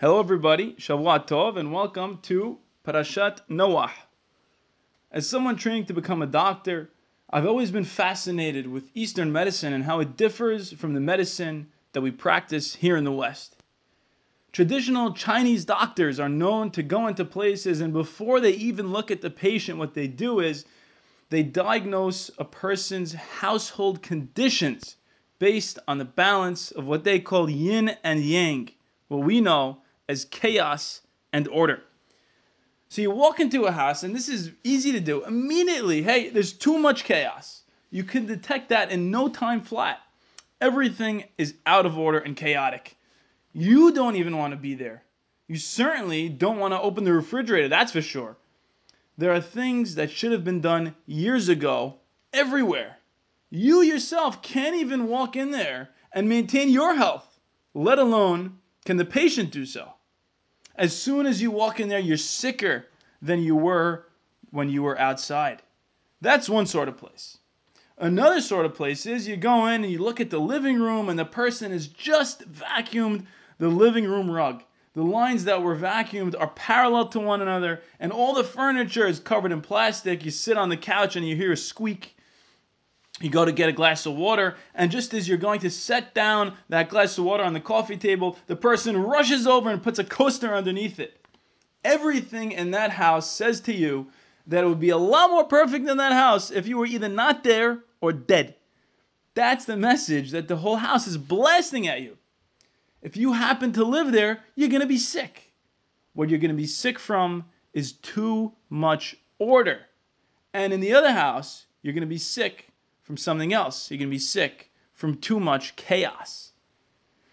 Hello, everybody. Shavua Tov, and welcome to Parashat Noah. As someone training to become a doctor, I've always been fascinated with Eastern medicine and how it differs from the medicine that we practice here in the West. Traditional Chinese doctors are known to go into places, and before they even look at the patient, what they do is they diagnose a person's household conditions based on the balance of what they call yin and yang, what we know as chaos and order. So you walk into a house, and this is easy to do. Immediately, hey, there's too much chaos. You can detect that in no time flat. Everything is out of order and chaotic. You don't even want to be there. You certainly don't want to open the refrigerator, that's for sure. There are things that should have been done years ago everywhere. You yourself can't even walk in there and maintain your health, let alone can the patient do so. As soon as you walk in there, you're sicker than you were when you were outside. That's one sort of place. Another sort of place is you go in and you look at the living room and the person has just vacuumed the living room rug. The lines that were vacuumed are parallel to one another, and all the furniture is covered in plastic. You sit on the couch and you hear a squeak. You go to get a glass of water, and just as you're going to set down that glass of water on the coffee table, the person rushes over and puts a coaster underneath it. Everything in that house says to you that it would be a lot more perfect than that house if you were either not there or dead. That's the message that the whole house is blasting at you. If you happen to live there, you're going to be sick. What you're going to be sick from is too much order. And in the other house, you're going to be sick from something else. Going to be sick from too much chaos.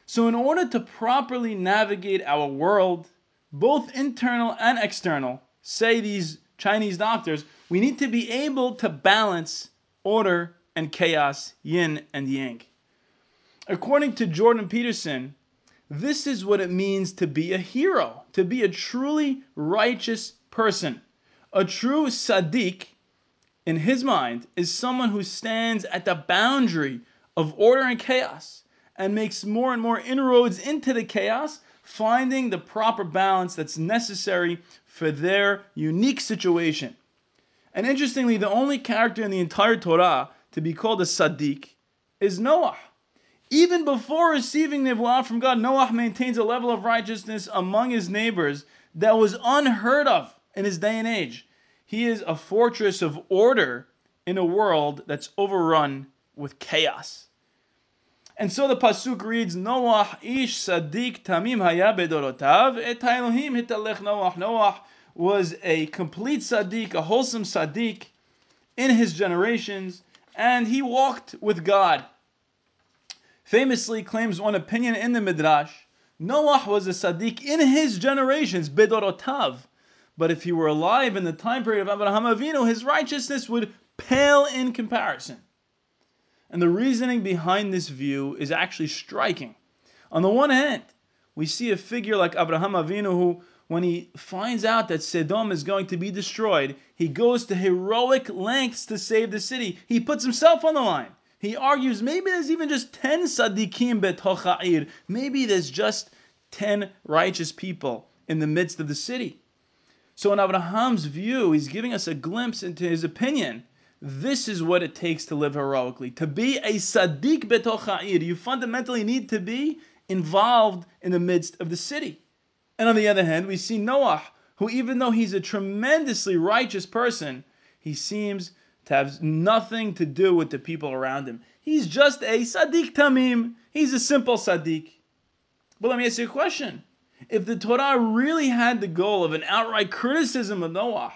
So, in order to properly navigate our world, both internal and external, say these Chinese doctors, we need to be able to balance order and chaos, yin and yang. According to Jordan Peterson, this is what it means to be a hero, to be a truly righteous person. A true Sadiq, in his mind, is someone who stands at the boundary of order and chaos and makes more and more inroads into the chaos, finding the proper balance that's necessary for their unique situation. And interestingly, the only character in the entire Torah to be called a Sadiq is Noah. Even before receiving Nevuah from God, Noah maintains a level of righteousness among his neighbors that was unheard of in his day and age. He is a fortress of order in a world that's overrun with chaos. And so the pasuk reads, Noah ish sadiq tamim haya bedorotav et Elohim hitalech Noah. Noah was a complete sadiq, a wholesome sadiq in his generations, and he walked with God famously claims one opinion in the Midrash Noah was a Sadiq in his generations, Bedorotav. But if he were alive in the time period of Abraham Avinu, his righteousness would pale in comparison. And the reasoning behind this view is actually striking. On the one hand, we see a figure like Abraham Avinu who, when he finds out that Sodom is going to be destroyed, he goes to heroic lengths to save the city. He puts himself on the line. He argues maybe there's even just 10 sadiqim betocha'ir. Maybe there's just 10 righteous people in the midst of the city. So in Abraham's view, he's giving us a glimpse into his opinion. This is what it takes to live heroically. To be a sadiq betocha'ir, you fundamentally need to be involved in the midst of the city. And on the other hand, we see Noah, who even though he's a tremendously righteous person, he seems to have nothing to do with the people around him. He's just a Sadiq Tamim. He's a simple Sadiq. But let me ask you a question. If the Torah really had the goal of an outright criticism of Noah,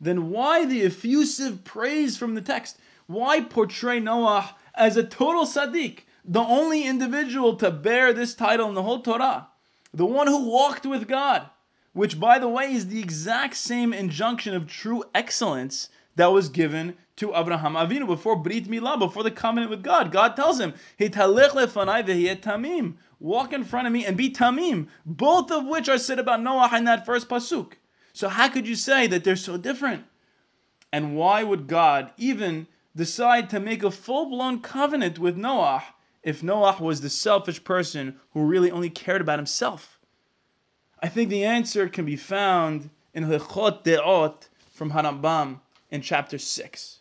then why the effusive praise from the text? Why portray Noah as a total Sadiq, the only individual to bear this title in the whole Torah? The one who walked with God, which, by the way, is the exact same injunction of true excellence that was given to Abraham Avinu before Brit Milah, before the covenant with God. God tells him, tamim. Walk in front of me and be tamim. Both of which are said about Noah in that first pasuk. So how could you say that they're so different? And why would God even decide to make a full-blown covenant with Noah if Noah was the selfish person who really only cared about himself? I think the answer can be found in Hilchot De'ot from Harambam in chapter 6.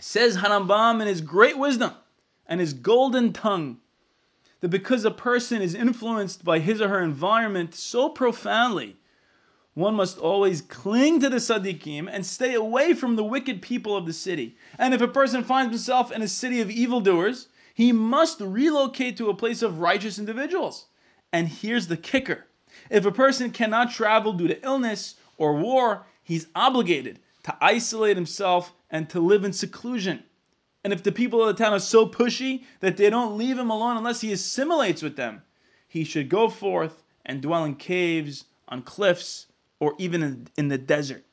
Says Harambam in his great wisdom and his golden tongue that because a person is influenced by his or her environment so profoundly, one must always cling to the Sadiqim and stay away from the wicked people of the city. And if a person finds himself in a city of evildoers, he must relocate to a place of righteous individuals. And here's the kicker if a person cannot travel due to illness or war, he's obligated to isolate himself and to live in seclusion. And if the people of the town are so pushy that they don't leave him alone unless he assimilates with them, he should go forth and dwell in caves, on cliffs, or even in, the desert.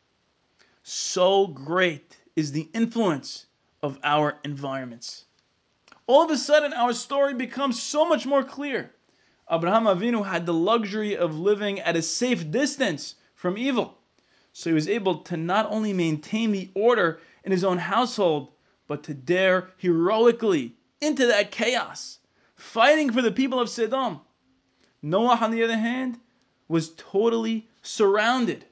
So great is the influence of our environments. All of a sudden, our story becomes so much more clear. Abraham Avinu had the luxury of living at a safe distance from evil. So he was able to not only maintain the order in his own household, but to dare heroically into that chaos, fighting for the people of Sodom. Noah, on the other hand, was totally surrounded.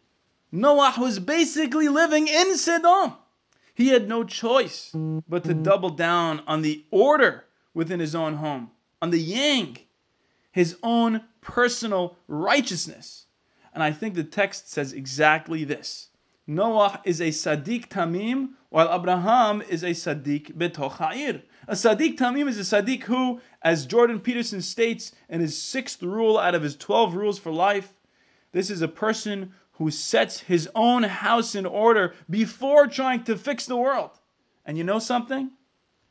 Noah was basically living in Sodom. He had no choice but to double down on the order within his own home, on the yang his own personal righteousness. And I think the text says exactly this. Noah is a Sadiq Tamim, while Abraham is a Sadiq Betoch Ha'ir. A Sadiq Tamim is a Sadiq who, as Jordan Peterson states in his sixth rule out of his 12 rules for life, this is a person who sets his own house in order before trying to fix the world. And you know something?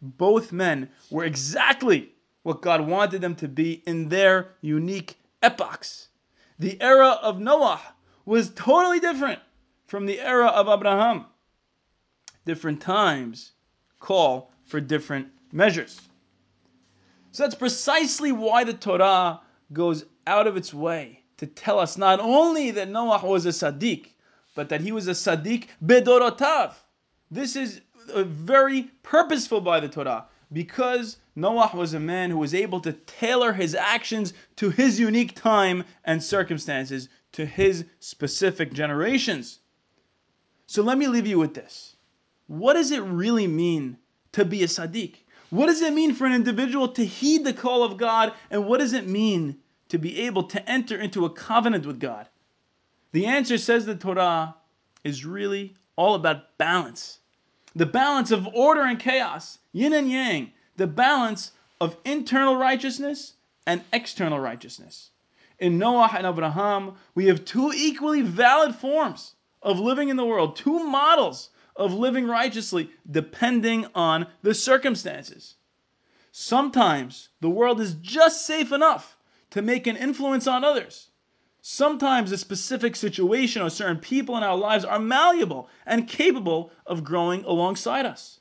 Both men were exactly what God wanted them to be in their unique epochs. The era of Noah was totally different from the era of Abraham. Different times call for different measures. So that's precisely why the Torah goes out of its way to tell us not only that Noah was a Sadiq, but that he was a Sadiq bedorotav. This is uh, very purposeful by the Torah because Noah was a man who was able to tailor his actions to his unique time and circumstances, to his specific generations. So let me leave you with this. What does it really mean to be a Sadiq? What does it mean for an individual to heed the call of God? And what does it mean to be able to enter into a covenant with God? The answer, says the Torah, is really all about balance the balance of order and chaos, yin and yang, the balance of internal righteousness and external righteousness. In Noah and Abraham, we have two equally valid forms of living in the world, two models of living righteously depending on the circumstances. Sometimes the world is just safe enough to make an influence on others. Sometimes a specific situation or certain people in our lives are malleable and capable of growing alongside us.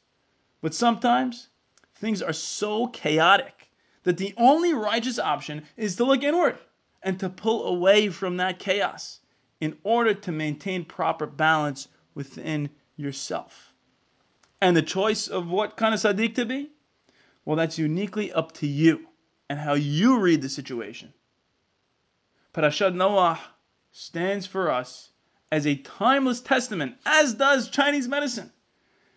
But sometimes things are so chaotic that the only righteous option is to look inward and to pull away from that chaos in order to maintain proper balance within yourself. And the choice of what kind of Sadiq to be? Well, that's uniquely up to you and how you read the situation. Parashat Noah stands for us as a timeless testament, as does Chinese medicine,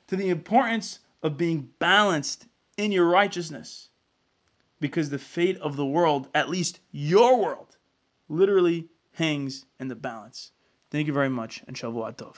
to the importance of being balanced in your righteousness. Because the fate of the world, at least your world, literally hangs in the balance. Thank you very much, and Shavua Tov.